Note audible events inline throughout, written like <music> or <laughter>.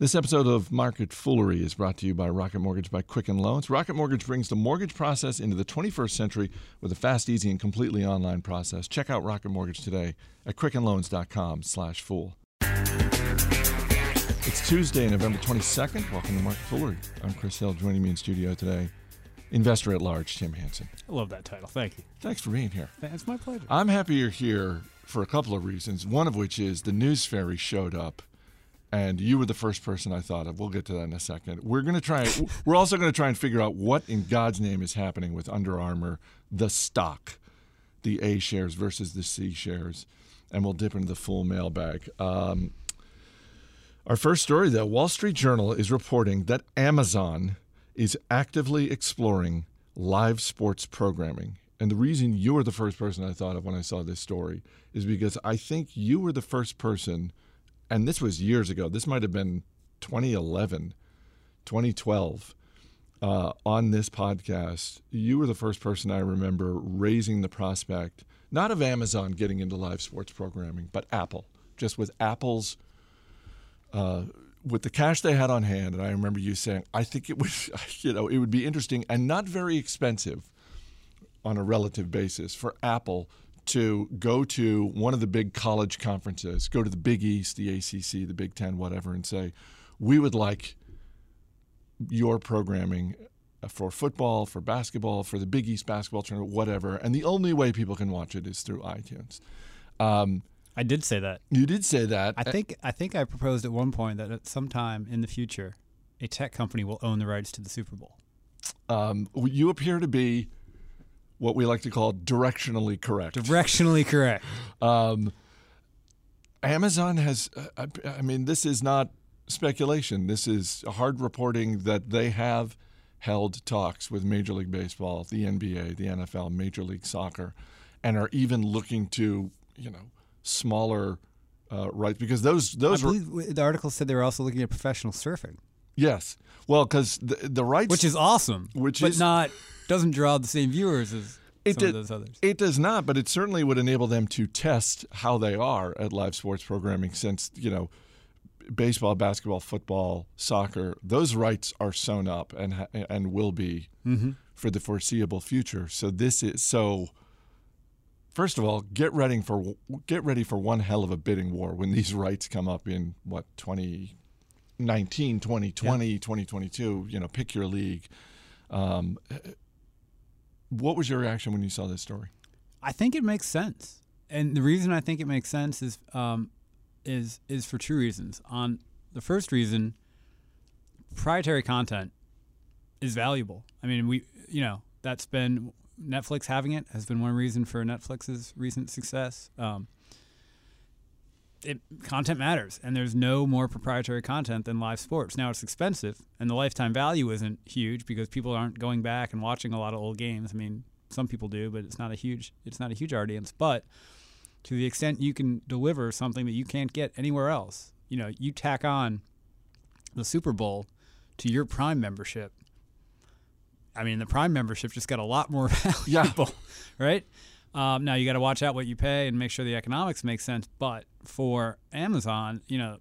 This episode of Market Foolery is brought to you by Rocket Mortgage by Quicken Loans. Rocket Mortgage brings the mortgage process into the 21st century with a fast, easy, and completely online process. Check out Rocket Mortgage today at quickenloans.com/fool. It's Tuesday, November 22nd. Welcome to Market Foolery. I'm Chris Hill. Joining me in studio today, investor at large Tim Hanson. I love that title. Thank you. Thanks for being here. It's my pleasure. I'm happy you're here for a couple of reasons. One of which is the news fairy showed up and you were the first person I thought of. We'll get to that in a second. We're going to try. we're also going to try and figure out what in God's name is happening with Under Armour, the stock, the A shares versus the C shares, and we'll dip into the full mailbag. Um, our first story, though, Wall Street Journal is reporting that Amazon is actively exploring live sports programming. And the reason you were the first person I thought of when I saw this story is because I think you were the first person and this was years ago. This might have been 2011, 2012. Uh, on this podcast, you were the first person I remember raising the prospect, not of Amazon getting into live sports programming, but Apple, just with Apple's, uh, with the cash they had on hand. And I remember you saying, I think it would, <laughs> you know, it would be interesting and not very expensive on a relative basis for Apple to go to one of the big college conferences, go to the Big East, the ACC, the Big Ten, whatever, and say, we would like your programming for football, for basketball, for the Big East basketball tournament, whatever. And the only way people can watch it is through iTunes. Um, I did say that. You did say that. I think I think I proposed at one point that at some time in the future, a tech company will own the rights to the Super Bowl. Um, you appear to be what we like to call directionally correct. Directionally correct. um, Amazon has, uh, I mean, this is not speculation. This is hard reporting that they have held talks with Major League Baseball, the NBA, the NFL, Major League Soccer, and are even looking to, you know, smaller uh, rights because those those I were, the article said they were also looking at professional surfing. Yes, well, because the, the rights, which is awesome, which but is not doesn't draw the same viewers as it some did, of those others. It does not, but it certainly would enable them to test how they are at live sports programming. Since you know, baseball, basketball, football, soccer, those rights are sewn up and and will be mm-hmm. for the foreseeable future. So this is so. First of all, get ready for get ready for one hell of a bidding war when these rights come up in what 2019, 2020, yeah. 2022. You know, pick your league. Um, what was your reaction when you saw this story? I think it makes sense, and the reason I think it makes sense is um, is is for two reasons. On the first reason, proprietary content is valuable. I mean, we you know that's been Netflix having it has been one reason for Netflix's recent success. Um, it, content matters, and there's no more proprietary content than live sports. Now it's expensive, and the lifetime value isn't huge because people aren't going back and watching a lot of old games. I mean, some people do, but it's not a huge it's not a huge audience. But to the extent you can deliver something that you can't get anywhere else, you know, you tack on the Super Bowl to your Prime membership. I mean, the Prime membership just got a lot more <laughs> valuable, yeah. right? Um, now you got to watch out what you pay and make sure the economics make sense. But for Amazon, you know,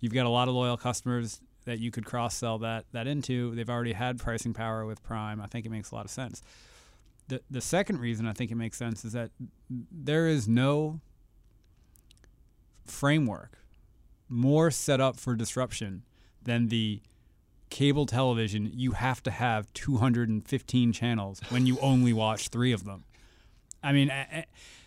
you've got a lot of loyal customers that you could cross sell that that into. They've already had pricing power with Prime. I think it makes a lot of sense. The the second reason I think it makes sense is that there is no framework more set up for disruption than the cable television you have to have 215 channels when you only watch 3 of them. I mean,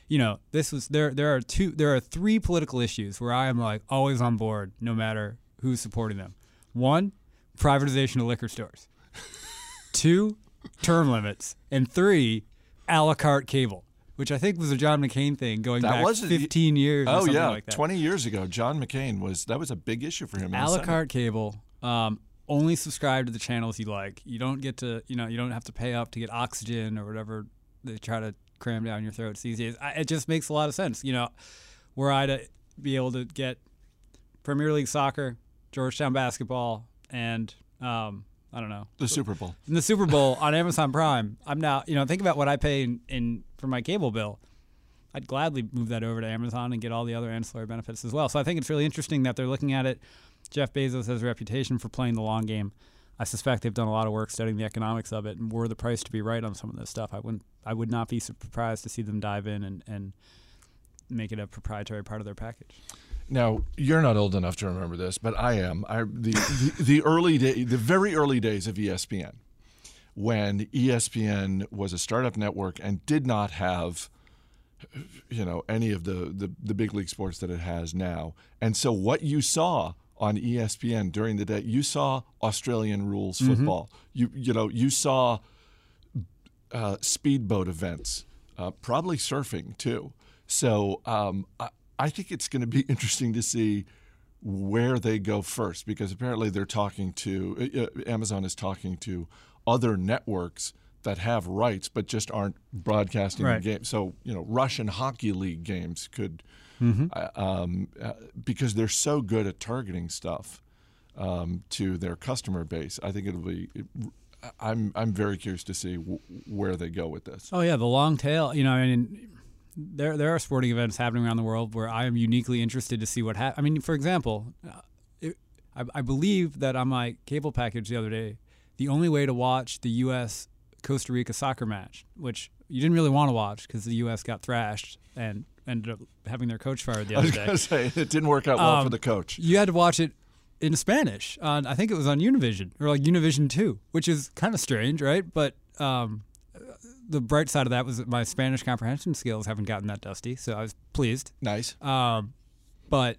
you know, this was there. There are two. There are three political issues where I am like always on board, no matter who's supporting them. One, privatization of liquor stores. <laughs> Two, term limits, and three, a la carte cable which I think was a John McCain thing going that back was 15 years. Oh yeah, like 20 years ago, John McCain was that was a big issue for him. A la carte cable. Um, only subscribe to the channels you like. You don't get to, you know, you don't have to pay up to get oxygen or whatever they try to cram down your throats these days. I, it just makes a lot of sense. You know, were I to be able to get Premier League soccer, Georgetown basketball, and um, I don't know the Super Bowl. In the Super Bowl on Amazon Prime, I'm now you know think about what I pay in, in for my cable bill. I'd gladly move that over to Amazon and get all the other ancillary benefits as well. So I think it's really interesting that they're looking at it Jeff Bezos has a reputation for playing the long game. I suspect they've done a lot of work studying the economics of it, and were the price to be right on some of this stuff, I wouldn't. I would not be surprised to see them dive in and, and make it a proprietary part of their package. Now you're not old enough to remember this, but I am. I, the, the the early day, the very early days of ESPN, when ESPN was a startup network and did not have, you know, any of the the, the big league sports that it has now, and so what you saw on ESPN during the day, you saw Australian rules football. You you know you saw uh, speedboat events, uh, probably surfing too. So um, I, I think it's going to be <laughs> interesting to see where they go first because apparently they're talking to uh, uh, Amazon is talking to other networks that have rights but just aren't broadcasting Right. the game. So you know, Russian hockey league games could Mm-hmm. um, uh, because they're so good at targeting stuff um, to their customer base. I think it'll be. I'm I'm very curious to see w- where they go with this. Oh yeah, the long tail. You know, I mean, there there are sporting events happening around the world where I am uniquely interested to see what happens. I mean, for example, uh, it, I, I believe that on my cable package the other day, the only way to watch the U.S. Costa Rica soccer match, which you didn't really want to watch because the U.S. got thrashed and ended up having their coach fired the I other was day. say it didn't work out well for Um, the coach. You had to watch it in Spanish. On, I think it was on Univision or like Univision Two, which is kind of strange, right? But um, the bright side of that was that my Spanish comprehension skills haven't gotten that dusty, so I was pleased. Nice. Um, but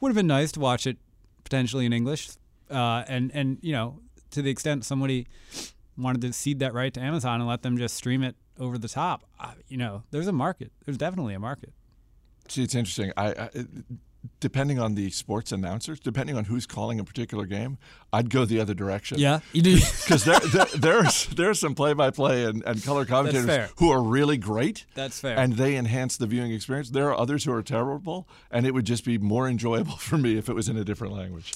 would have been nice to watch it potentially in English, uh, and and you know to the extent somebody wanted to cede that right to Amazon and let them just stream it over the top, uh, you know, there's a market. There's definitely a market. See, it's interesting. I, I depending on the sports announcers, depending on who's calling a particular game, I'd go the other direction. Yeah, you do. <laughs> Because there, there, there's there's some play-by-play and, and color commentators who are really great. That's fair. And they enhance the viewing experience. There are others who are terrible, and it would just be more enjoyable <laughs> for me if it was in a different language.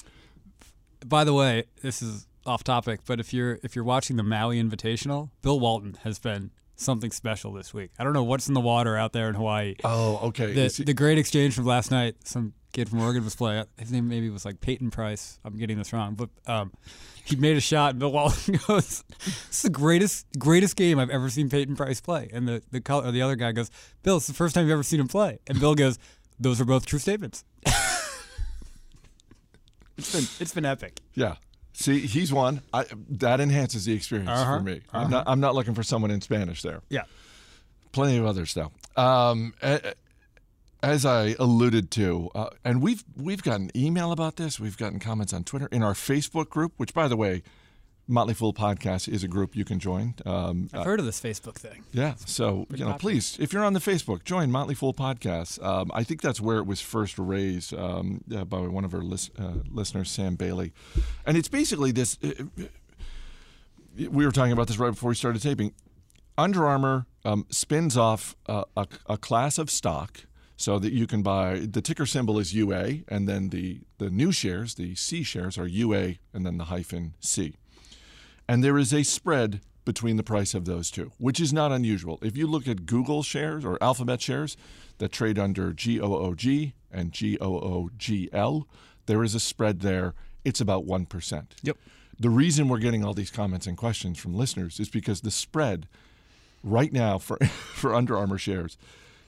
By the way, this is off topic, but if you're if you're watching the Maui Invitational, Bill Walton has been something special this week. I don't know what's in the water out there in Hawaii. Oh, okay. The he- the great exchange from last night. Some kid from Oregon was playing. His name maybe was like Peyton Price. I'm getting this wrong, but um, he made a shot. and Bill Walton <laughs> goes, "This is the greatest greatest game I've ever seen Peyton Price play." And the the color, or the other guy goes, "Bill, it's the first time you've ever seen him play." And Bill goes, "Those are both true statements." <laughs> it's been it's been epic. yeah. See, he's one. I, that enhances the experience Uh-huh. for me. I'm not. I'm not looking for someone in Spanish there. Yeah. plenty of others though. Um, as I alluded to, uh, and we've we've gotten email about this. We've gotten comments on Twitter in our Facebook group, which, by the way, Motley Fool Podcast is a group you can join. Um, I've heard of this Facebook thing. yeah, so you know, popular. please, if you're on the Facebook, join Motley Fool Podcast. Um, I think that's where it was first raised um, uh, by one of our lis- uh, listeners, Sam Bailey, and it's basically this. uh, we were talking about this right before we started taping. Under Armour um, spins off uh, a, a class of stock so that you can buy. The ticker symbol is UA, and then the the new shares, the C shares, are UA, and then the hyphen C and there is a spread between the price of those two, which is not unusual. If you look at Google shares or Alphabet shares that trade under GOOG and GOOGL, there is a spread there. It's about 1%. Yep. The reason we're getting all these comments and questions from listeners is because the spread right now for, <laughs> for Under Armour shares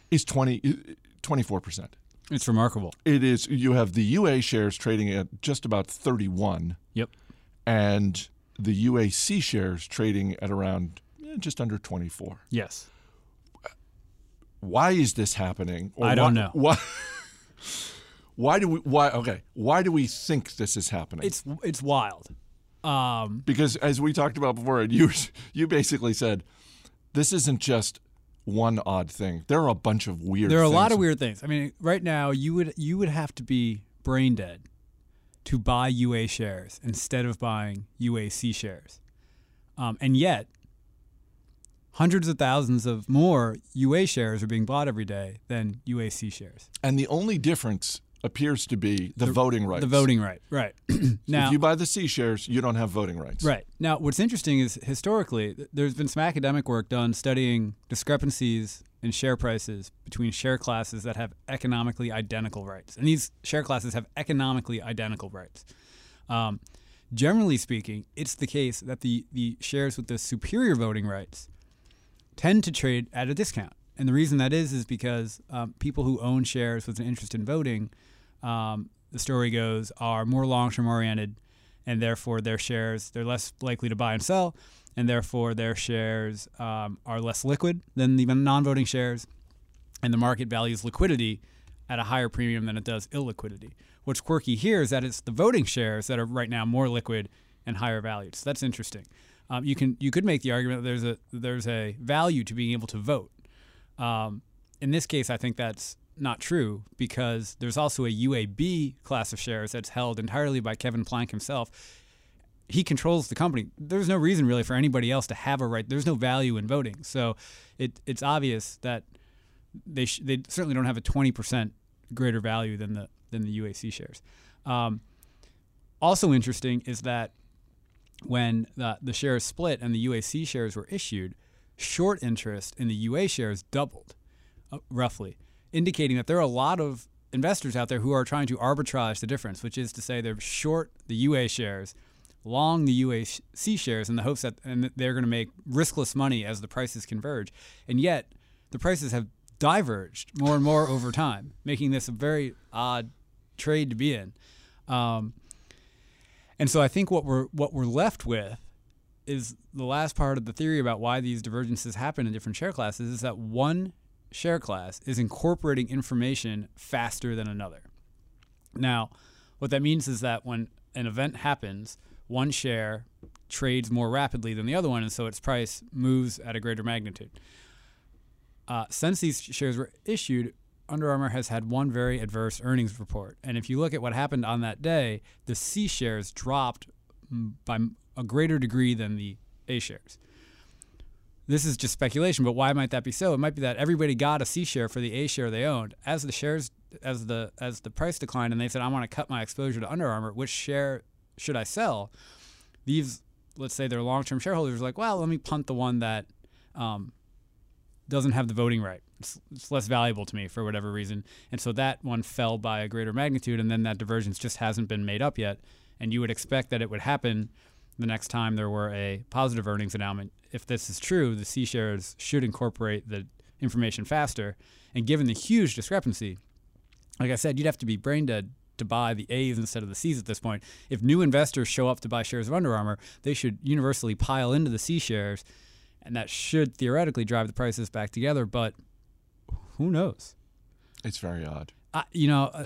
is 20, 24%. It's remarkable. It is, you have the UA shares trading at just about 31 Yep. and the UAC shares trading at around eh, just under 24. Yes. Why is this happening? Or I don't why- know. Why? <laughs> Why do we? Why? Okay. Why do we think this is happening? It's it's wild. Um, because as we talked about before, and you <laughs> you basically said this isn't just one odd thing. There are a bunch of weird. there are a lot of weird things. I mean, right now you would you would have to be brain dead to buy UA shares instead of buying UAC shares, um, and yet hundreds of thousands of more UA shares are being bought every day than UAC shares. and the only difference appears to be the, voting rights. The voting right, right. <clears throat> now, if you buy the C shares, you don't have voting rights. Right. Now, what's interesting is historically, there's been some academic work done studying discrepancies in share prices between share classes that have economically identical rights. And these share classes have economically identical rights. Um, generally speaking, it's the case that the, the shares with the superior voting rights tend to trade at a discount. And the reason that is is because um, people who own shares with an interest in voting, um, the story goes, are more long term oriented, and therefore their shares they're less likely to buy and sell, and therefore their shares um, are less liquid than the non voting shares, and the market values liquidity at a higher premium than it does illiquidity. What's quirky here is that it's the voting shares that are right now more liquid and higher valued. So that's interesting. Um, you can you could make the argument that there's a there's a value to being able to vote. Um, in this case, I think that's not true because there's also a UAB class of shares that's held entirely by Kevin Plank himself. He controls the company. There's no reason really for anybody else to have a right. There's no value in voting. So it, it's obvious that they sh- they certainly don't have a 20% greater value than the than the UAC shares. Um, also interesting is that when the, the shares split and the UAC shares were issued, short interest in the UA shares doubled, uh, roughly, indicating that there are a lot of investors out there who are trying to arbitrage the difference, which is to say they're short the UA shares, long the UAC shares in the hopes that and they're going to make riskless money as the prices converge. And yet, the prices have diverged more and more over time, making this a very odd trade to be in. Um, and so I think what we're what we're left with is the last part of the theory about why these divergences happen in different share classes is that one share class is incorporating information faster than another. Now, what that means is that when an event happens, one share trades more rapidly than the other one, and so its price moves at a greater magnitude. Uh, since these shares were issued, Under Armour has had one very adverse earnings report. And if you look at what happened on that day, the C shares dropped by a greater degree than the A shares. This is just speculation, but why might that be so? It might be that everybody got a C share for the A share they owned. As the shares as the as the price declined and they said I want to cut my exposure to Under Armour, which share should I sell? These let's say their long-term shareholders were like, well, let me punt the one that um, doesn't have the voting right. It's, it's, less valuable to me for whatever reason. And so that one fell by a greater magnitude, and then that divergence just hasn't been made up yet. And you would expect that it would happen the next time there were a positive earnings announcement. If this is true, the C shares should incorporate the information faster. And given the huge discrepancy, like I said, you'd have to be brain dead to buy the A's instead of the C's at this point. If new investors show up to buy shares of Under Armour, they should universally pile into the C shares, and that should theoretically drive the prices back together. But who knows? It's very odd. I, you know, uh,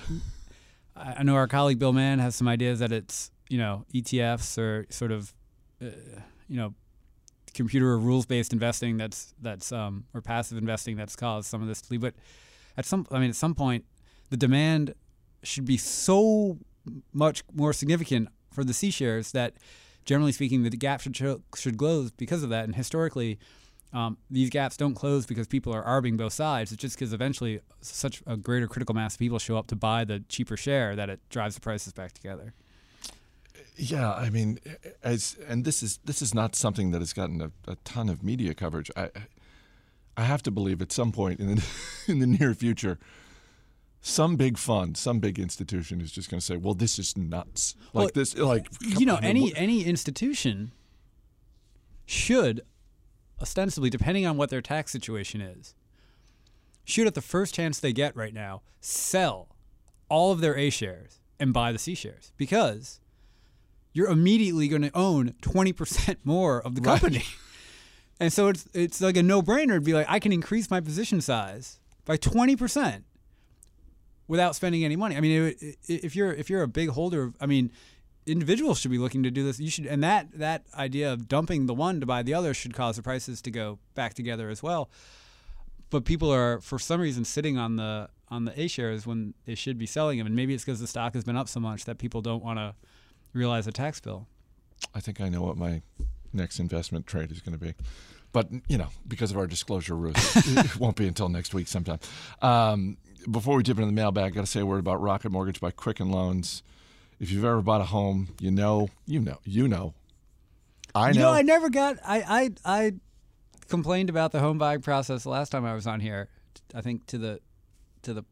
I know our colleague Bill Mann has some ideas that it's you know ETFs or sort of uh, you know computer rules based investing that's that's um, or passive investing that's caused some of this to leave. But at some I mean at some point the demand should be so much more significant for the C shares that generally speaking the gap should should close because of that and historically um, these gaps don't close because people are arbing both sides. It's just because eventually such a greater critical mass of people show up to buy the cheaper share that it drives the prices back together. Yeah, I mean, as and this is this is not something that has gotten a, a ton of media coverage. I I have to believe at some point in the <laughs> in the near future, some big fund, some big institution is just going to say, "Well, this is nuts." Like well, this, like you know, on, any any institution should ostensibly, depending on what their tax situation is, should at the first chance they get right now sell all of their A shares and buy the C shares because you're immediately going to own 20% <laughs> more of the company. Right. And so it's it's like a no-brainer to be like I can increase my position size by 20% without spending any money. I mean, if you're if you're a big holder, of, I mean, individuals should be looking to do this. You should, and that that idea of dumping the one to buy the other should cause the prices to go back together as well. But people are, for some reason, sitting on the on the A shares when they should be selling them, and maybe it's because the stock has been up so much that people don't want to realize a tax bill. I think I know what my next investment trade is going to be. But, you know, because of our disclosure rules, <laughs> it won't be until next week sometime. Um, before we dip into the mailbag, I got to say a word about Rocket Mortgage by Quicken Loans. If you've ever bought a home, you know, you know, you know. I know. You know, I never got. I, I, I complained about the home buying process the last time I was on here. I think to the to the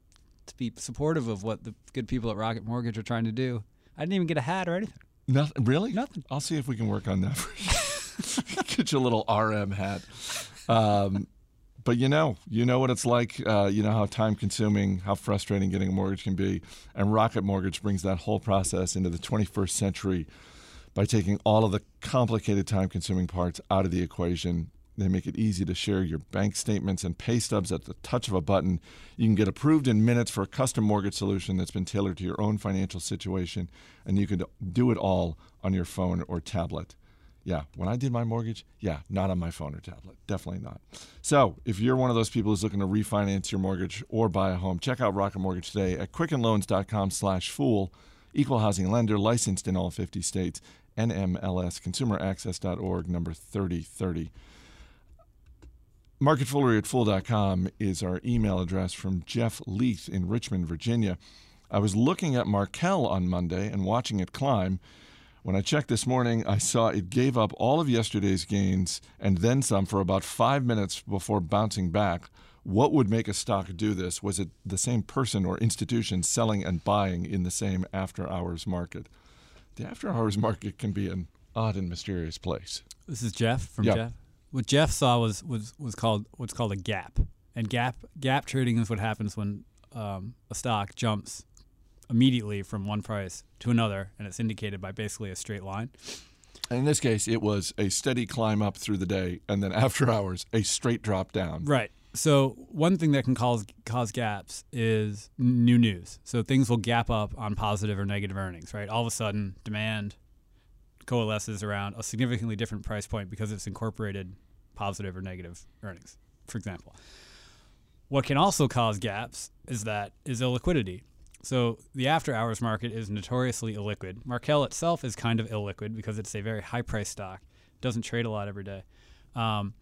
to be supportive of what the good people at Rocket Mortgage are trying to do. I didn't even get a hat or anything. Nothing really. Nothing. I'll see if we can work on that. For you. <laughs> Get your little RM hat. Um, but you know, you know what it's like. Uh, you know how time consuming, how frustrating getting a mortgage can be. And Rocket Mortgage brings that whole process into the 21st century by taking all of the complicated, time consuming parts out of the equation. They make it easy to share your bank statements and pay stubs at the touch of a button. You can get approved in minutes for a custom mortgage solution that's been tailored to your own financial situation, and you can do it all on your phone or tablet. Yeah, when I did my mortgage, yeah, not on my phone or tablet. Definitely not. So, if you're one of those people who's looking to refinance your mortgage or buy a home, check out Rocket Mortgage today at quickenloans.com slash fool. Equal housing lender, licensed in all 50 states. NMLS, consumeraccess.org, number 3030. Marketfoolery at fool.com is our email address from Jeff Leith in Richmond, Virginia. I was looking at Markel on Monday and watching it climb. When I checked this morning, I saw it gave up all of yesterday's gains and then some for about five minutes before bouncing back. What would make a stock do this? Was it the same person or institution selling and buying in the same after hours market? The after hours market can be an odd and mysterious place. This is Jeff from Yeah. Jeff. What Jeff saw was was was called what's called a gap, and gap gap trading is what happens when um, a stock jumps immediately from one price to another, and it's indicated by basically a straight line. And in this case, it was a steady climb up through the day, and then after <laughs> hours, a straight drop down. Right. So one thing that can cause cause gaps is new news. So things will gap up on positive or negative earnings. Right. All of a sudden, demand coalesces around a significantly different price point because it's incorporated positive or negative earnings. For example, what can also cause gaps is that is illiquidity. So the after hours market is notoriously illiquid. Markel itself is kind of illiquid because it's a very high price stock. Doesn't trade a lot every day. Um,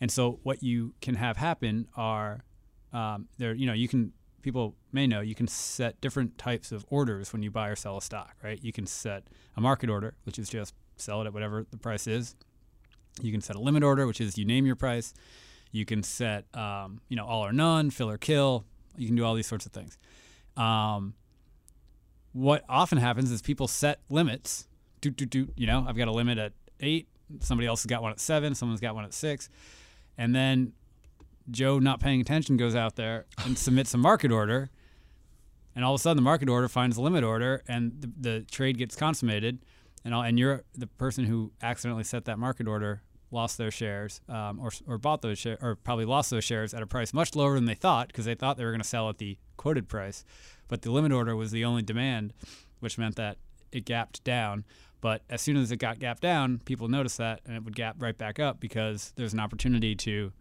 and so what you can have happen are um, there, you know, you can people may know you can set different types of orders when you buy or sell a stock, right? You can set a market order, which is just sell it at whatever the price is. You can set a limit order, which is you name your price. You can set, um, you know, all or none, fill or kill. You can do all these sorts of things. Um, what often happens is people set limits. Do do do. You know, I've got a limit at eight. Somebody else has got one at seven. Someone's got one at six, and then Joe, not paying attention, goes out there and submits a market order, and all of a sudden the market order finds a limit order, and the, the trade gets consummated, and all, and you're the person who accidentally set that market order lost their shares, um, or or bought those shares, or probably lost those shares at a price much lower than they thought because they thought they were going to sell at the quoted price, but the limit order was the only demand, which meant that it gapped down. But as soon as it got gapped down, people noticed that, and it would gap right back up because there's an opportunity to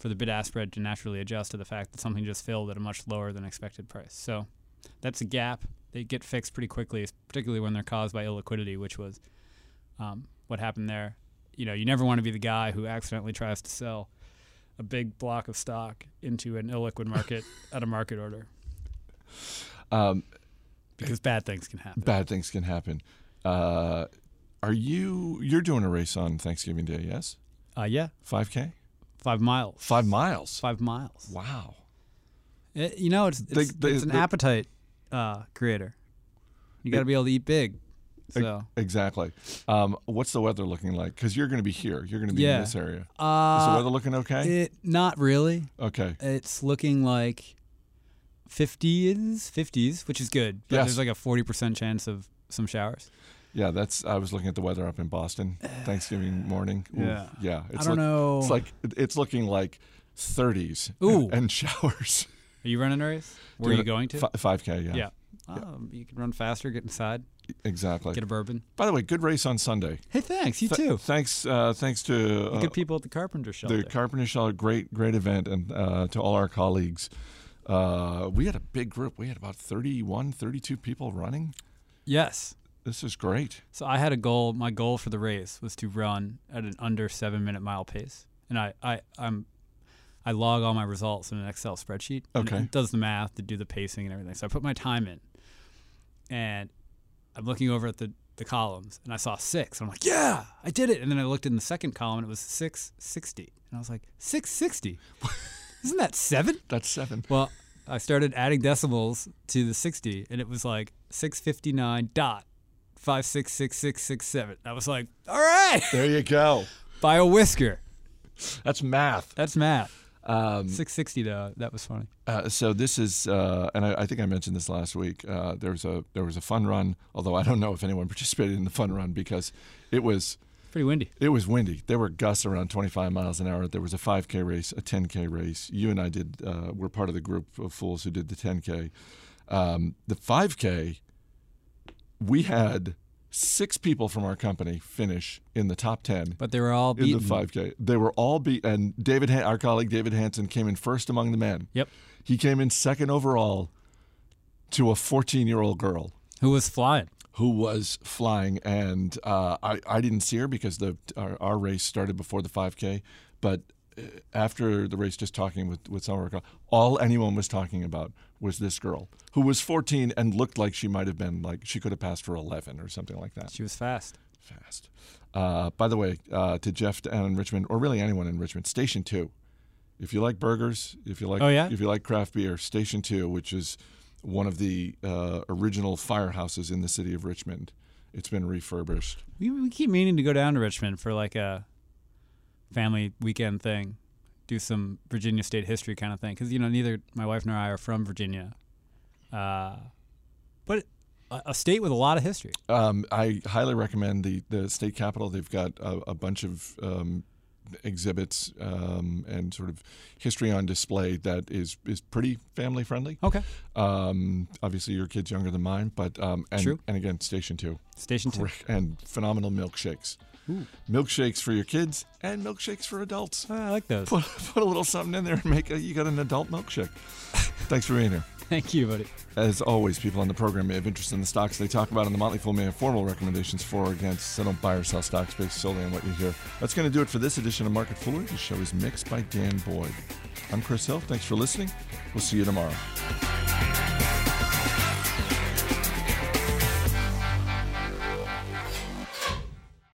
for the bid ask spread to naturally adjust to the fact that something just filled at a much lower than expected price. So that's a gap. They get fixed pretty quickly, particularly when they're caused by illiquidity, which was um, what happened there. You know, you never want to be the guy who accidentally tries to sell a big block of stock into an illiquid market <laughs> at a market order Um, because bad things can happen. bad things can happen. Uh, are you you're doing a race on Thanksgiving Day? Yes, Uh, yeah, 5K, five miles. five miles. Five miles. Wow. It- you know, it's it's, They- they- it's an they- appetite uh, creator. You got to be able to eat big. So Exactly. Um, what's the weather looking like? Because you're going to be here. You're going to be Yeah. in this area. Is the uh, weather looking okay? it not really. okay. It's looking like 50s, 50s, which is good. But Yes. there's like a 40% chance of some showers. Yeah, that's. I was looking at the weather up in Boston <sighs> Thanksgiving morning. Ooh, Yeah. yeah. I It's don't look- know. It's like it's looking like 30s. Ooh. <laughs> and showers. Are you running a race? Where are you going to? 5K. Yeah. yeah. Um, you can run faster, get inside, Exactly. get a bourbon. By the way, good race on Sunday. Hey, thanks. You Th- too. Thanks. Uh, thanks to uh, Good people at the Carpenter Shelter. the Carpenter Shelter. Great, great event, and uh, to all our colleagues. Uh, we had a big group. We had about 31, 32 people running. yes. This is great. So I had a goal. My goal for the race was to run at an under seven minute mile pace, and I, I I'm I log all my results in an Excel spreadsheet. Okay. it does the math to do the pacing and everything. So I put my time in, and I'm looking over at the the columns and I saw six. I'm like, yeah, I did it. And then I looked in the second column and it was 660. And I was like, 660? <laughs> Isn't that seven? That's seven. Well, I started adding decimals to the 60 and it was like 659 dot 566667. I was like, all right, There you go. by a whisker. That's math. That's math. Um, 660 though, that was funny. Uh, so this is, uh, and I, I think I mentioned this last week. Uh, there was a there was a fun run, although I don't know if anyone <laughs> participated in the fun run because it was Pretty windy. it was windy. There were gusts around 25 miles an hour. There was a 5K race, a 10K race. You and I did. Uh, we're part of the group of fools who did the 10K. Um, the 5K, we had six people from our company finish in the top 10 But they were all beaten. in the 5K. They were all beat, and David, Han- our colleague David Hansen, came in first among the men. Yep. He came in second overall to a 14 year old girl Who was flying? who was flying, and uh, I I didn't see her because the our, our race started before the 5K, but. After the race, just talking with, with some of our, all anyone was talking about was this girl who was 14 and looked like she might have been like she could have passed for 11 or something like that. She was fast. Fast. Uh, by the way, uh, to Jeff down in Richmond, or really anyone in Richmond, Station Two. If you like burgers, if you like, Oh, yeah? if you like craft beer, Station Two, which is one of the uh, original firehouses in the city of Richmond, it's been refurbished. We, we keep meaning to go down to Richmond for like a family weekend thing, do some Virginia State history kind of thing. Because, you know, neither my wife nor I are from Virginia. Uh, but a, a state with a lot of history. Um, I highly recommend the the state capitol. They've got a, a bunch of um, exhibits um, and sort of history on display that is is pretty family friendly. Okay. Um, obviously, your kid's younger than mine, but um, and True. and again, Station Two. Station two. And phenomenal milkshakes. Milkshakes for your kids and milkshakes for adults. Ah, I like those. Put, put a little something in there and make a, you got an adult milkshake. <laughs> Thanks for being here. Thank you, buddy. As always, people on the program may have interest in the stocks they talk about, and the Motley Fool may have formal recommendations for or against. So don't buy or sell stocks based solely on what you hear. That's going to do it for this edition of Market Foolery. The show is mixed by Dan Boyd. I'm Chris Hill. Thanks for listening. We'll see you tomorrow.